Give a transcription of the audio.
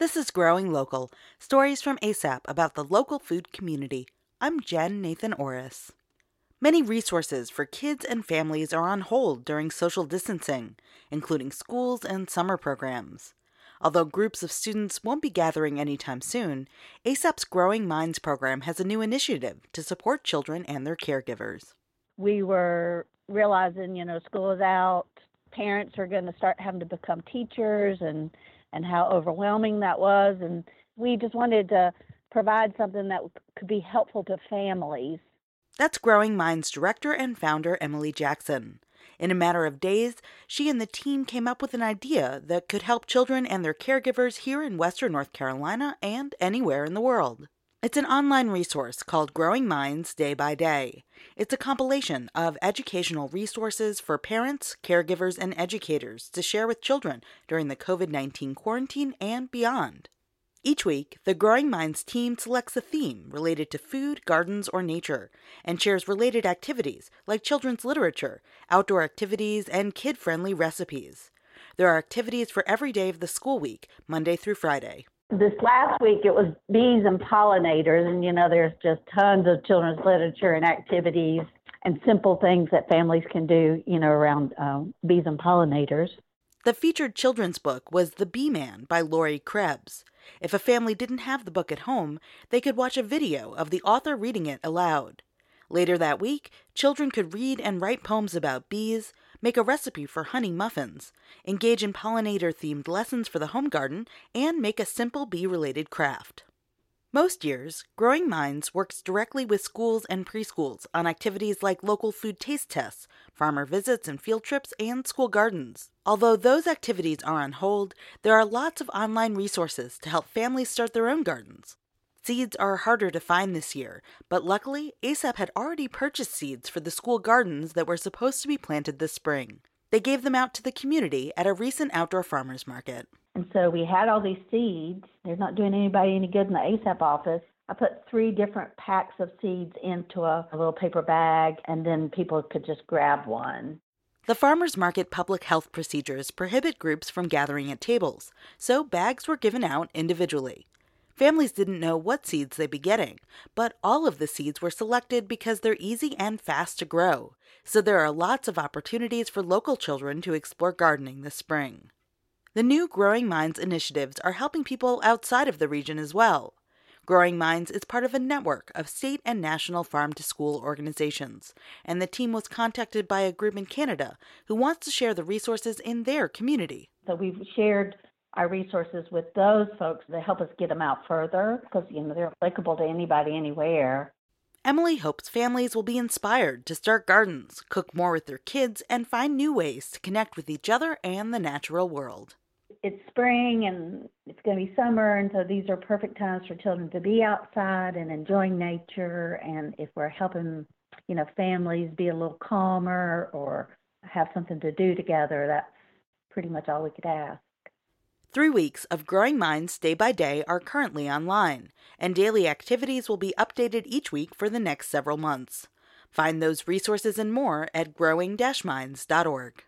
This is Growing Local Stories from ASAP about the local food community. I'm Jen Nathan Orris. Many resources for kids and families are on hold during social distancing, including schools and summer programs. Although groups of students won't be gathering anytime soon, ASAP's Growing Minds program has a new initiative to support children and their caregivers. We were realizing, you know, school is out, parents are going to start having to become teachers and and how overwhelming that was. And we just wanted to provide something that could be helpful to families. That's Growing Minds director and founder Emily Jackson. In a matter of days, she and the team came up with an idea that could help children and their caregivers here in Western North Carolina and anywhere in the world. It's an online resource called Growing Minds Day by Day. It's a compilation of educational resources for parents, caregivers, and educators to share with children during the COVID 19 quarantine and beyond. Each week, the Growing Minds team selects a theme related to food, gardens, or nature, and shares related activities like children's literature, outdoor activities, and kid friendly recipes. There are activities for every day of the school week, Monday through Friday. This last week it was bees and pollinators, and you know, there's just tons of children's literature and activities and simple things that families can do, you know, around um, bees and pollinators. The featured children's book was The Bee Man by Laurie Krebs. If a family didn't have the book at home, they could watch a video of the author reading it aloud. Later that week, children could read and write poems about bees, make a recipe for honey muffins, engage in pollinator themed lessons for the home garden, and make a simple bee related craft. Most years, Growing Minds works directly with schools and preschools on activities like local food taste tests, farmer visits and field trips, and school gardens. Although those activities are on hold, there are lots of online resources to help families start their own gardens. Seeds are harder to find this year, but luckily, ASAP had already purchased seeds for the school gardens that were supposed to be planted this spring. They gave them out to the community at a recent outdoor farmers market. And so we had all these seeds. They're not doing anybody any good in the ASAP office. I put three different packs of seeds into a, a little paper bag, and then people could just grab one. The farmers market public health procedures prohibit groups from gathering at tables, so bags were given out individually. Families didn't know what seeds they'd be getting, but all of the seeds were selected because they're easy and fast to grow, so there are lots of opportunities for local children to explore gardening this spring. The new Growing Minds initiatives are helping people outside of the region as well. Growing Minds is part of a network of state and national farm to school organizations, and the team was contacted by a group in Canada who wants to share the resources in their community. So we've shared our resources with those folks to help us get them out further because you know they're applicable to anybody anywhere. Emily hopes families will be inspired to start gardens, cook more with their kids, and find new ways to connect with each other and the natural world. It's spring and it's going to be summer, and so these are perfect times for children to be outside and enjoying nature. And if we're helping, you know, families be a little calmer or have something to do together, that's pretty much all we could ask. Three weeks of Growing Minds Day by Day are currently online, and daily activities will be updated each week for the next several months. Find those resources and more at growing-minds.org.